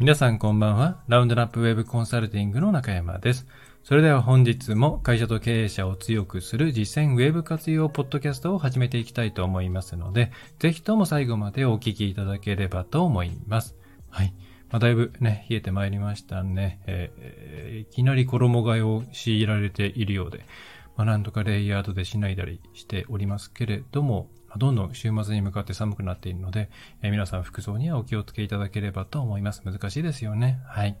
皆さんこんばんは。ラウンドナップウェブコンサルティングの中山です。それでは本日も会社と経営者を強くする実践ウェブ活用ポッドキャストを始めていきたいと思いますので、ぜひとも最後までお聞きいただければと思います。はい。まあ、だいぶね、冷えてまいりましたね。えー、いきなり衣替えを強いられているようで、まあ、なんとかレイヤードでしないだりしておりますけれども、どんどん週末に向かって寒くなっているので、え、皆さん服装にはお気をつけいただければと思います。難しいですよね。はい。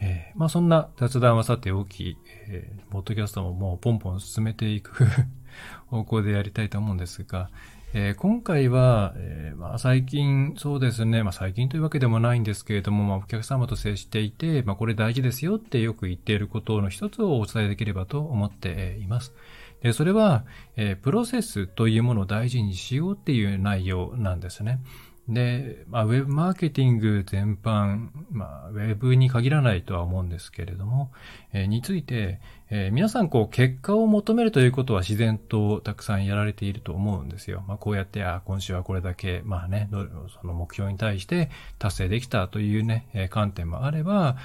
えー、まあそんな雑談はさて大きい、えー、ポッドキャストももうポンポン進めていく 方向でやりたいと思うんですが、えー、今回は、えー、まあ、最近、そうですね、まあ、最近というわけでもないんですけれども、まあ、お客様と接していて、まあ、これ大事ですよってよく言っていることの一つをお伝えできればと思っています。で、それは、えー、プロセスというものを大事にしようっていう内容なんですね。で、まあ、ウェブマーケティング全般、まあ、ウェブに限らないとは思うんですけれども、えー、について、えー、皆さん、こう、結果を求めるということは自然とたくさんやられていると思うんですよ。まあ、こうやって、あ、今週はこれだけ、まあね、その目標に対して達成できたというね、え、観点もあれば、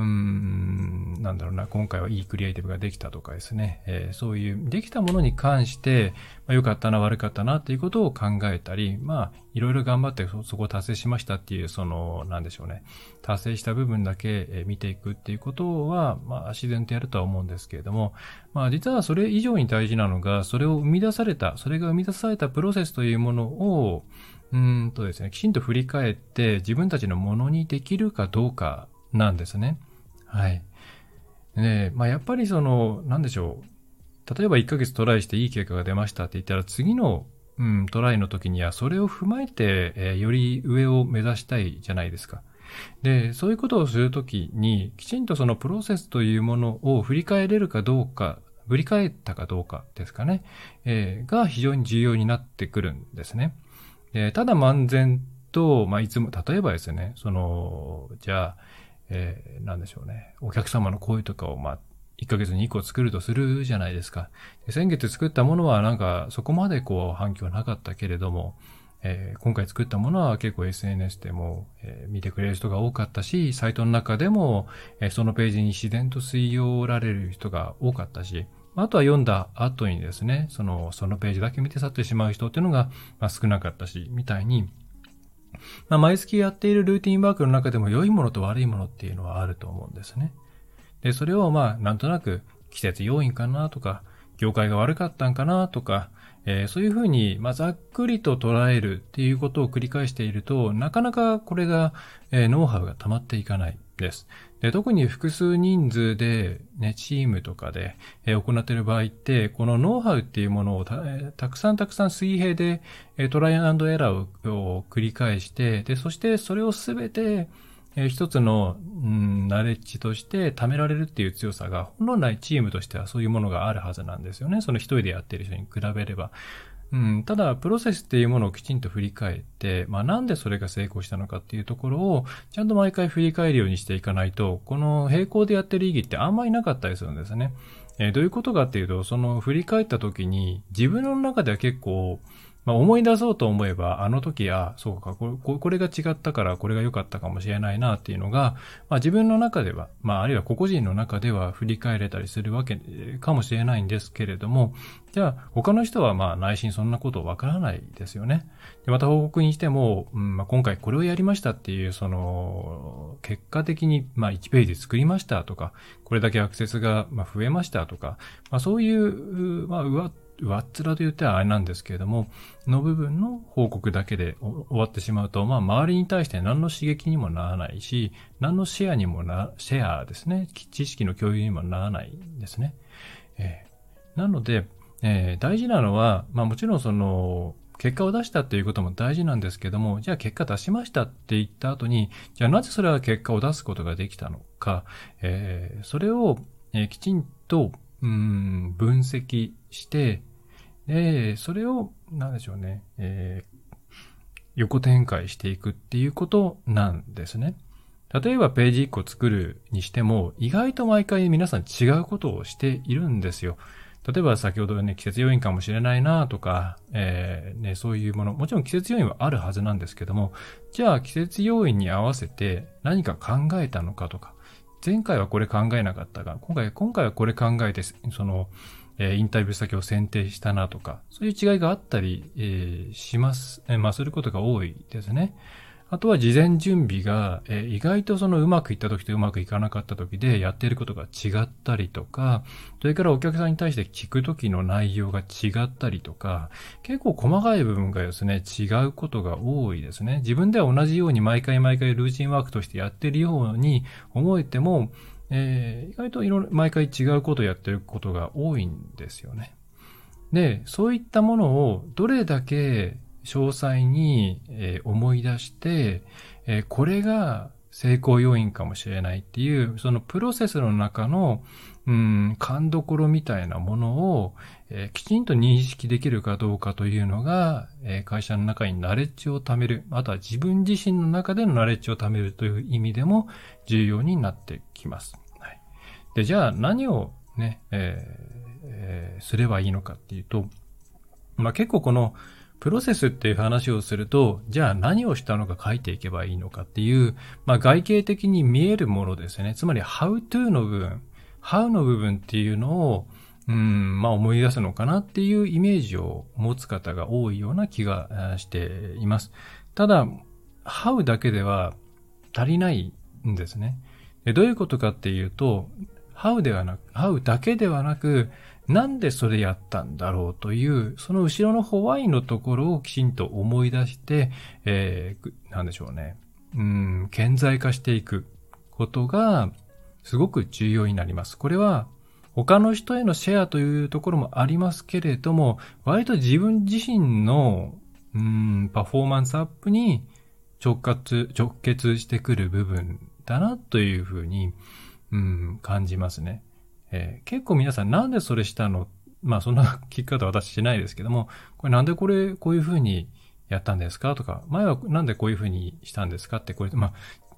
うん、なんだろうな、今回はいいクリエイティブができたとかですね、えー、そういうできたものに関して、まあ、良かったな、悪かったなっていうことを考えたり、まあ、いろいろ頑張ってそこを達成しましたっていう、その、なんでしょうね、達成した部分だけ見ていくっていうことは、まあ、自然とやるとは思うんですけれども、まあ、実はそれ以上に大事なのが、それを生み出された、それが生み出されたプロセスというものを、うんとですね、きちんと振り返って自分たちのものにできるかどうかなんですね。はい。で、まあ、やっぱりその、なんでしょう。例えば1ヶ月トライしていい結果が出ましたって言ったら、次の、うん、トライの時にはそれを踏まえて、えー、より上を目指したいじゃないですか。で、そういうことをするときに、きちんとそのプロセスというものを振り返れるかどうか、振り返ったかどうかですかね、えー、が非常に重要になってくるんですね。でただ漫然と、まあ、いつも、例えばですね、その、じゃあ、えー、なんでしょうね。お客様の声とかを、まあ、1ヶ月に1個作るとするじゃないですか。先月作ったものはなんかそこまでこう反響なかったけれども、えー、今回作ったものは結構 SNS でも、えー、見てくれる人が多かったし、サイトの中でも、えー、そのページに自然と吸い寄られる人が多かったし、あとは読んだ後にですね、その、そのページだけ見て去ってしまう人っていうのが、まあ、少なかったし、みたいに、まあ、毎月やっているルーティンワークの中でも良いものと悪いものっていうのはあると思うんですね。で、それをまあ、なんとなく季節要因かなとか、業界が悪かったんかなとか、えー、そういうふうに、まあ、ざっくりと捉えるっていうことを繰り返していると、なかなかこれが、えー、ノウハウが溜まっていかないです。で特に複数人数で、ね、チームとかで、え、行っている場合って、このノウハウっていうものをたくさんたくさん水平で、え、トライアンドエラーを繰り返して、で、そしてそれをすべて、えー、一つの、うん、ナレッジとして貯められるっていう強さが、本来チームとしてはそういうものがあるはずなんですよね。その一人でやってる人に比べれば。うん、ただ、プロセスっていうものをきちんと振り返って、まあなんでそれが成功したのかっていうところを、ちゃんと毎回振り返るようにしていかないと、この並行でやってる意義ってあんまりなかったりするんですね。えー、どういうことかっていうと、その振り返った時に、自分の中では結構、まあ、思い出そうと思えば、あの時、あ、そうか、これこれが違ったからこれが良かったかもしれないなっていうのが、まあ、自分の中では、まあ、あるいは個々人の中では振り返れたりするわけかもしれないんですけれども、じゃあ、他の人はまあ内心そんなことわからないですよね。でまた報告にしても、うんまあ、今回これをやりましたっていう、その、結果的にまあ1ページ作りましたとか、これだけアクセスがまあ増えましたとか、まあそういう、まあ、上上っ面と言ってはあれなんですけれども、の部分の報告だけで終わってしまうと、まあ、周りに対して何の刺激にもならないし、何のシェアにもな、シェアですね、知識の共有にもならないんですね。えー、なので、えー、大事なのは、まあもちろんその、結果を出したっていうことも大事なんですけども、じゃあ結果出しましたって言った後に、じゃあなぜそれは結果を出すことができたのか、えー、それを、えー、きちんと、うん、分析して、で、それを、なんでしょうね、えー、横展開していくっていうことなんですね。例えばページ1個作るにしても、意外と毎回皆さん違うことをしているんですよ。例えば先ほどね、季節要因かもしれないなとか、えー、ね、そういうもの、もちろん季節要因はあるはずなんですけども、じゃあ季節要因に合わせて何か考えたのかとか、前回はこれ考えなかったが、今回、今回はこれ考えて、その、えー、インタビュー先を選定したなとか、そういう違いがあったり、え、します、え、まあ、することが多いですね。あとは事前準備が、え、意外とそのうまくいった時とうまくいかなかった時でやっていることが違ったりとか、それからお客さんに対して聞く時の内容が違ったりとか、結構細かい部分がですね、違うことが多いですね。自分では同じように毎回毎回ルーチンワークとしてやってるように思えても、えー、意外といろいろ毎回違うことをやってることが多いんですよね。で、そういったものをどれだけ詳細に、え思い出して、えこれが成功要因かもしれないっていう、そのプロセスの中の、うん、勘どころみたいなものを、えー、きちんと認識できるかどうかというのが、えー、会社の中にナレッジを貯める、あとは自分自身の中でのナレッジを貯めるという意味でも重要になってきます。はい、で、じゃあ何をね、えーえー、すればいいのかっていうと、まあ、結構この、プロセスっていう話をすると、じゃあ何をしたのか書いていけばいいのかっていう、まあ外形的に見えるものですね。つまり how to の部分、how の部分っていうのを、うん、まあ思い出すのかなっていうイメージを持つ方が多いような気がしています。ただ、how だけでは足りないんですね。どういうことかっていうと、how ではなく、how だけではなく、なんでそれやったんだろうという、その後ろのホワイのところをきちんと思い出して、えー、なんでしょうね。うん、顕在化していくことが、すごく重要になります。これは、他の人へのシェアというところもありますけれども、割と自分自身の、うん、パフォーマンスアップに直結、直結してくる部分だなというふうに、うん、感じますね。えー、結構皆さんなんでそれしたの？まあそんな聞き方私しないですけども、これなんでこれこういう風にやったんですか？とか、前はなんでこういう風にしたんですかってこれ、まあ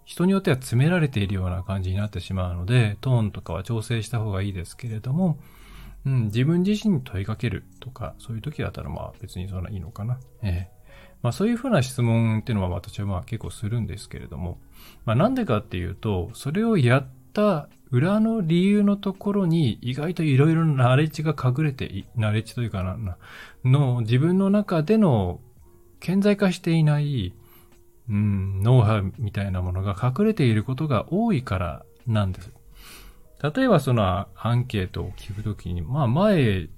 人によっては詰められているような感じになってしまうので、トーンとかは調整した方がいいですけれども、うん、自分自身に問いかけるとか、そういう時だったらまあ別にそんないいのかな。ええ。まあそういうふうな質問っていうのは私はまあ結構するんですけれども、まあなんでかっていうと、それをやった裏の理由のところに意外といろいろなナレッジが隠れて、ナレッジというかな、の自分の中での顕在化していない、うん、ノウハウみたいなものが隠れていることが多いからなんです。例えばそのアンケートを聞くときに、まあ前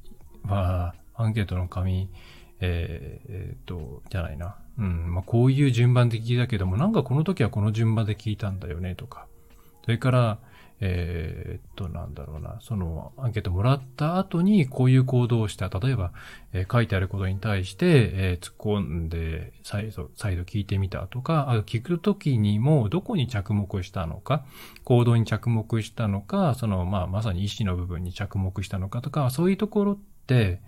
はアンケートの紙、えー、えー、っと、じゃないな。うん、まあこういう順番で聞いたけども、なんかこの時はこの順番で聞いたんだよねとか。それから、えー、っと、なんだろうな、そのアンケートもらった後にこういう行動をした。例えば、えー、書いてあることに対して、えー、突っ込んで再度、再度聞いてみたとか、あ聞くときにもどこに着目したのか、行動に着目したのか、その、まあ、まさに意思の部分に着目したのかとか、そういうところって、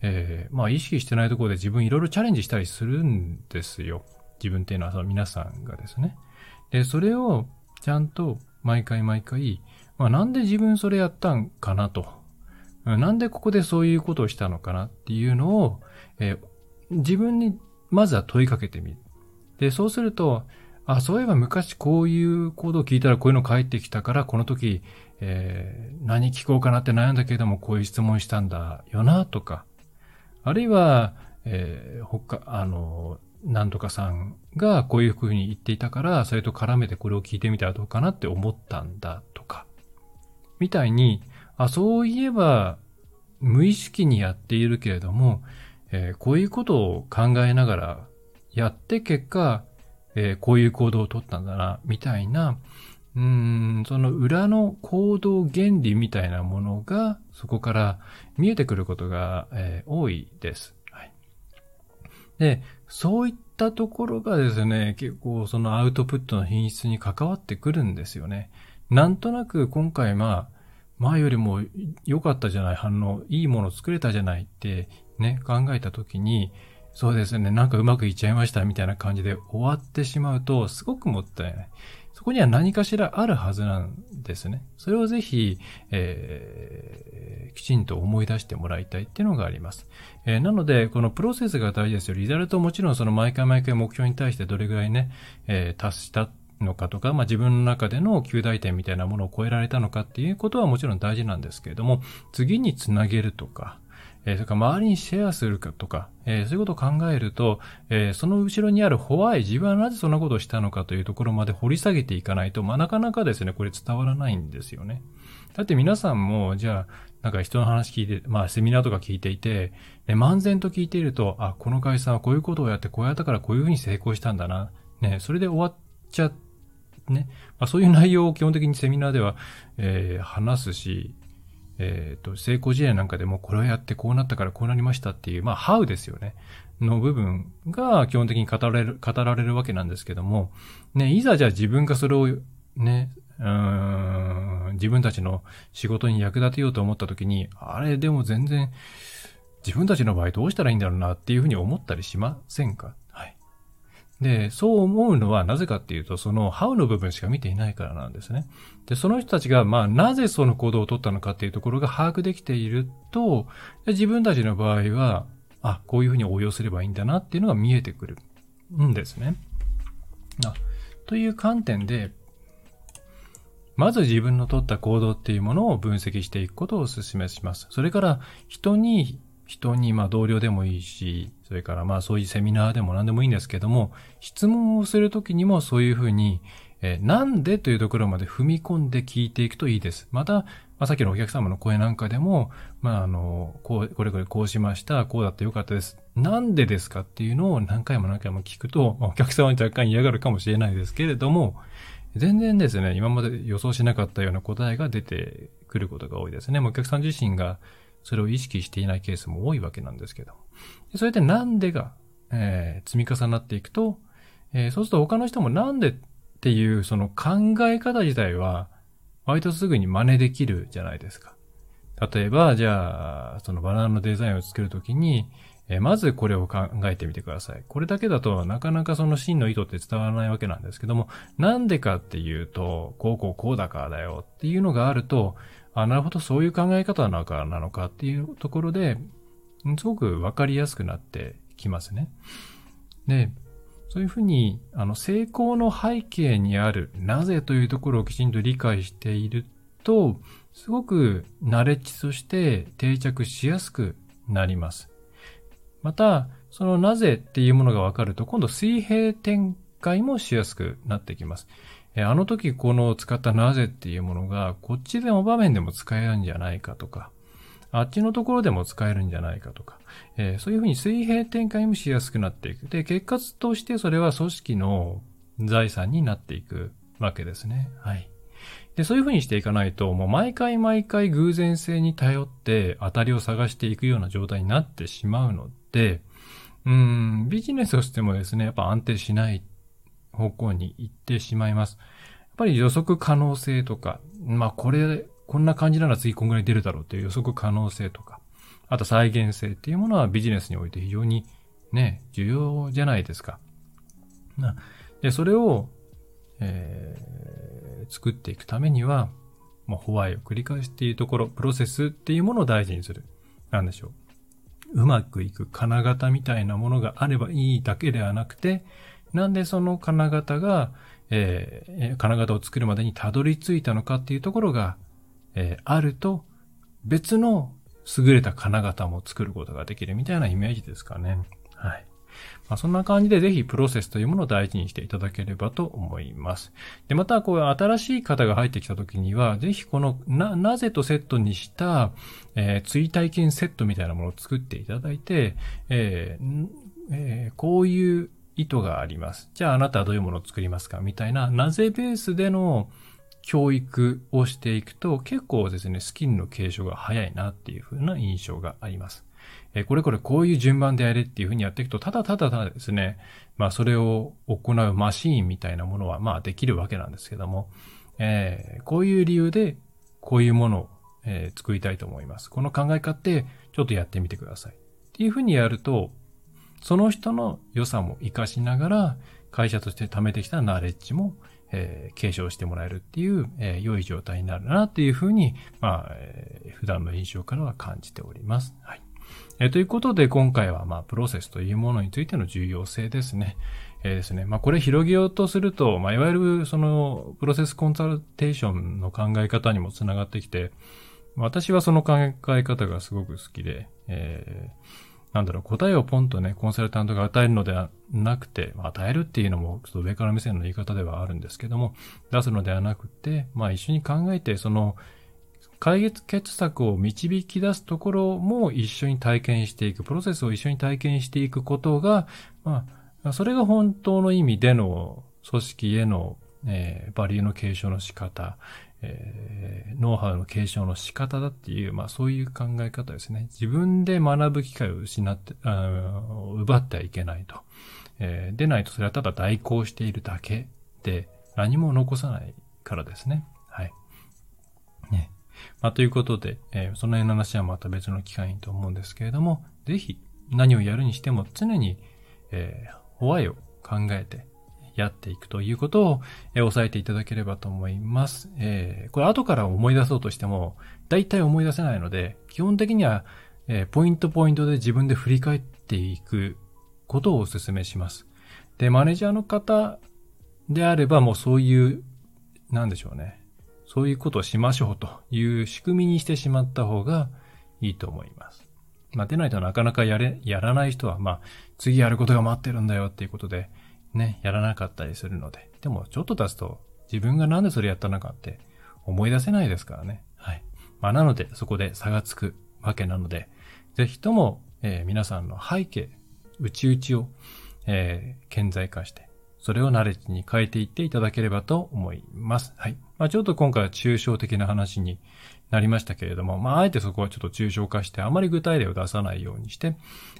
えー、まあ、意識してないところで自分いろいろチャレンジしたりするんですよ。自分っていうのはその皆さんがですね。で、それをちゃんと毎回毎回、まあ、なんで自分それやったんかなと。なんでここでそういうことをしたのかなっていうのを、えー、自分にまずは問いかけてみる。で、そうすると、あ、そういえば昔こういうコードを聞いたらこういうの返ってきたから、この時、えー、何聞こうかなって悩んだけれども、こういう質問したんだよな、とか。あるいは、えー、他、あの、なんとかさんがこういう風に言っていたから、それと絡めてこれを聞いてみたらどうかなって思ったんだとか、みたいに、あ、そういえば無意識にやっているけれども、えー、こういうことを考えながらやって結果、えー、こういう行動をとったんだな、みたいな、うん、その裏の行動原理みたいなものがそこから見えてくることが、えー、多いです。はい。で、そういったところがですね、結構そのアウトプットの品質に関わってくるんですよね。なんとなく今回まあ、前よりも良かったじゃない反応、いいもの作れたじゃないってね、考えたときに、そうですね、なんかうまくいっちゃいましたみたいな感じで終わってしまうと、すごくもったいない。そこには何かしらあるはずなんですね。それをぜひ、えー、きちんと思い出してもらいたいっていうのがあります。えー、なので、このプロセスが大事ですよ。リザルトもちろんその毎回毎回目標に対してどれぐらいね、えー、達したのかとか、まあ、自分の中での旧大点みたいなものを超えられたのかっていうことはもちろん大事なんですけれども、次につなげるとか、え、それから周りにシェアするかとか、え、そういうことを考えると、え、その後ろにあるホワイ、自分はなぜそんなことをしたのかというところまで掘り下げていかないと、まあ、なかなかですね、これ伝わらないんですよね。だって皆さんも、じゃあ、なんか人の話聞いて、まあセミナーとか聞いていて、ね、漫然と聞いていると、あ、この会社はこういうことをやってこうやったからこういうふうに成功したんだな。ね、それで終わっちゃね。まあ、そういう内容を基本的にセミナーでは、えー、話すし、えっ、ー、と、成功事例なんかでもこれをやってこうなったからこうなりましたっていう、まあ、ハウですよね。の部分が基本的に語られる、語られるわけなんですけども、ね、いざじゃあ自分がそれをね、うん、自分たちの仕事に役立てようと思った時に、あれでも全然、自分たちの場合どうしたらいいんだろうなっていうふうに思ったりしませんか？で、そう思うのはなぜかっていうと、その how の部分しか見ていないからなんですね。で、その人たちが、まあ、なぜその行動を取ったのかっていうところが把握できていると、自分たちの場合は、あ、こういうふうに応用すればいいんだなっていうのが見えてくるんですね。あという観点で、まず自分の取った行動っていうものを分析していくことをお勧めします。それから、人に人に、まあ同僚でもいいし、それからまあそういうセミナーでも何でもいいんですけども、質問をするときにもそういうふうに、えー、なんでというところまで踏み込んで聞いていくといいです。また、まあ、さっきのお客様の声なんかでも、まああの、こう、これこれこうしました、こうだってよかったです。なんでですかっていうのを何回も何回も聞くと、まあ、お客様は若干嫌がるかもしれないですけれども、全然ですね、今まで予想しなかったような答えが出てくることが多いですね。お客さん自身がそれを意識していないケースも多いわけなんですけど。それでなんでが、えー、積み重なっていくと、えー、そうすると他の人もなんでっていうその考え方自体は、割とすぐに真似できるじゃないですか。例えば、じゃあ、そのバナナのデザインを作るときに、えまずこれを考えてみてください。これだけだとなかなかその真の意図って伝わらないわけなんですけども、なんでかっていうと、こうこうこうだからだよっていうのがあると、あ、なるほど、そういう考え方なのか、なのかっていうところで、すごくわかりやすくなってきますね。で、そういうふうに、あの、成功の背景にある、なぜというところをきちんと理解していると、すごくナレッジとして定着しやすくなります。また、そのなぜっていうものがわかると、今度水平展開もしやすくなってきます。えあの時この使ったなぜっていうものが、こっちでも場面でも使えるんじゃないかとか、あっちのところでも使えるんじゃないかとか、えー、そういうふうに水平展開もしやすくなっていく。で、結果としてそれは組織の財産になっていくわけですね。はい。で、そういうふうにしていかないと、もう毎回毎回偶然性に頼って当たりを探していくような状態になってしまうので、うん、ビジネスとしてもですね、やっぱ安定しない方向に行ってしまいます。やっぱり予測可能性とか、まあこれ、こんな感じなら次こんぐらい出るだろうという予測可能性とか、あと再現性っていうものはビジネスにおいて非常にね、重要じゃないですか。で、それを、えー、作っていくためには、まあ、ホワイを繰り返しているところ、プロセスっていうものを大事にする。なんでしょう。うまくいく金型みたいなものがあればいいだけではなくて、なんでその金型が、えー、金型を作るまでにたどり着いたのかっていうところが、えー、あると、別の優れた金型も作ることができるみたいなイメージですかね。はい。まあ、そんな感じでぜひプロセスというものを大事にしていただければと思います。で、また、こう、新しい方が入ってきた時には、ぜひこの、な、なぜとセットにした、えー、追体験セットみたいなものを作っていただいて、えーえー、こういう意図があります。じゃああなたはどういうものを作りますか？みたいな、なぜベースでの教育をしていくと結構ですね、スキルの継承が早いなっていう風な印象があります。えこれこれこういう順番でやれっていう風にやっていくと、ただただただですね、まあそれを行うマシーンみたいなものはまあできるわけなんですけども、えー、こういう理由でこういうものを、えー、作りたいと思います。この考え方ってちょっとやってみてください。っていう風にやると、その人の良さも活かしながら、会社として貯めてきたナレッジも、えー、継承してもらえるっていう、えー、良い状態になるなっていうふうに、まあ、えー、普段の印象からは感じております。はい。えー、ということで、今回は、まあ、プロセスというものについての重要性ですね。えー、ですね。まあ、これ広げようとすると、まあ、いわゆる、その、プロセスコンサルテーションの考え方にもつながってきて、私はその考え方がすごく好きで、えー、なんだろう、答えをポンとね、コンサルタントが与えるのではなくて、まあ、与えるっていうのも、ちょっと上から目線の言い方ではあるんですけども、出すのではなくて、まあ、一緒に考えて、その、解決策を導き出すところも一緒に体験していく、プロセスを一緒に体験していくことが、まあ、それが本当の意味での組織への、えー、バリューの継承の仕方、えー、ノウハウの継承の仕方だっていう、まあそういう考え方ですね。自分で学ぶ機会を失って、あ奪ってはいけないと。えー、でないとそれはただ代行しているだけで何も残さないからですね。はい。ね。まあということで、えー、その辺の話はまた別の機会にと思うんですけれども、ぜひ何をやるにしても常に、えー、ホワイを考えて、やっていくということを、えー、押さえていただければと思います。えー、これ後から思い出そうとしても、大体思い出せないので、基本的には、えー、ポイントポイントで自分で振り返っていくことをお勧めします。で、マネージャーの方であればもうそういう、なんでしょうね。そういうことをしましょうという仕組みにしてしまった方がいいと思います。まあ、でないとなかなかやれ、やらない人は、まあ、次やることが待ってるんだよっていうことで、ね、やらなかったりするので。でも、ちょっと経つと、自分がなんでそれやったのかって思い出せないですからね。はい。まあ、なので、そこで差がつくわけなので、ぜひとも、えー、皆さんの背景、内々を、えー、顕在化して、それをナレッジに変えていっていただければと思います。はい。まあ、ちょっと今回は抽象的な話になりましたけれども、まあ、あえてそこはちょっと抽象化して、あまり具体例を出さないようにして、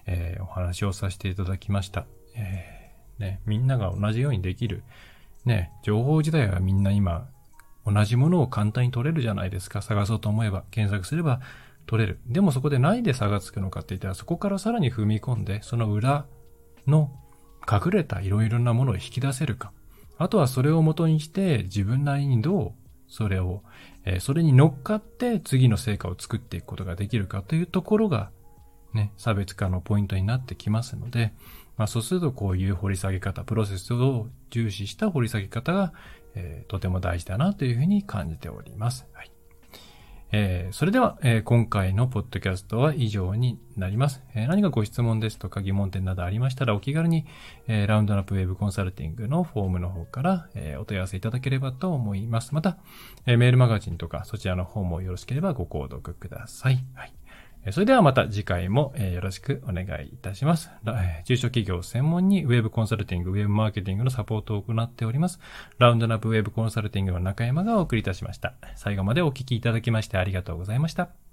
えー、お話をさせていただきました。えーね、みんなが同じようにできる。ね、情報自体はみんな今、同じものを簡単に取れるじゃないですか。探そうと思えば、検索すれば取れる。でもそこで何で差がつくのかって言ったら、そこからさらに踏み込んで、その裏の隠れたいろいろなものを引き出せるか。あとはそれを元にして自分なりにどうそれを、え、それに乗っかって次の成果を作っていくことができるかというところが、ね、差別化のポイントになってきますので、まあ、そうするとこういう掘り下げ方、プロセスを重視した掘り下げ方が、えー、とても大事だなというふうに感じております。はい。えー、それでは、えー、今回のポッドキャストは以上になります。えー、何かご質問ですとか疑問点などありましたらお気軽に、えラウンドナップウェブコンサルティングのフォームの方から、えお問い合わせいただければと思います。また、えメールマガジンとかそちらの方もよろしければご購読ください。はい。それではまた次回もよろしくお願いいたします。中小企業専門にウェブコンサルティング、ウェブマーケティングのサポートを行っております。ラウンドナップウェブコンサルティングの中山がお送りいたしました。最後までお聞きいただきましてありがとうございました。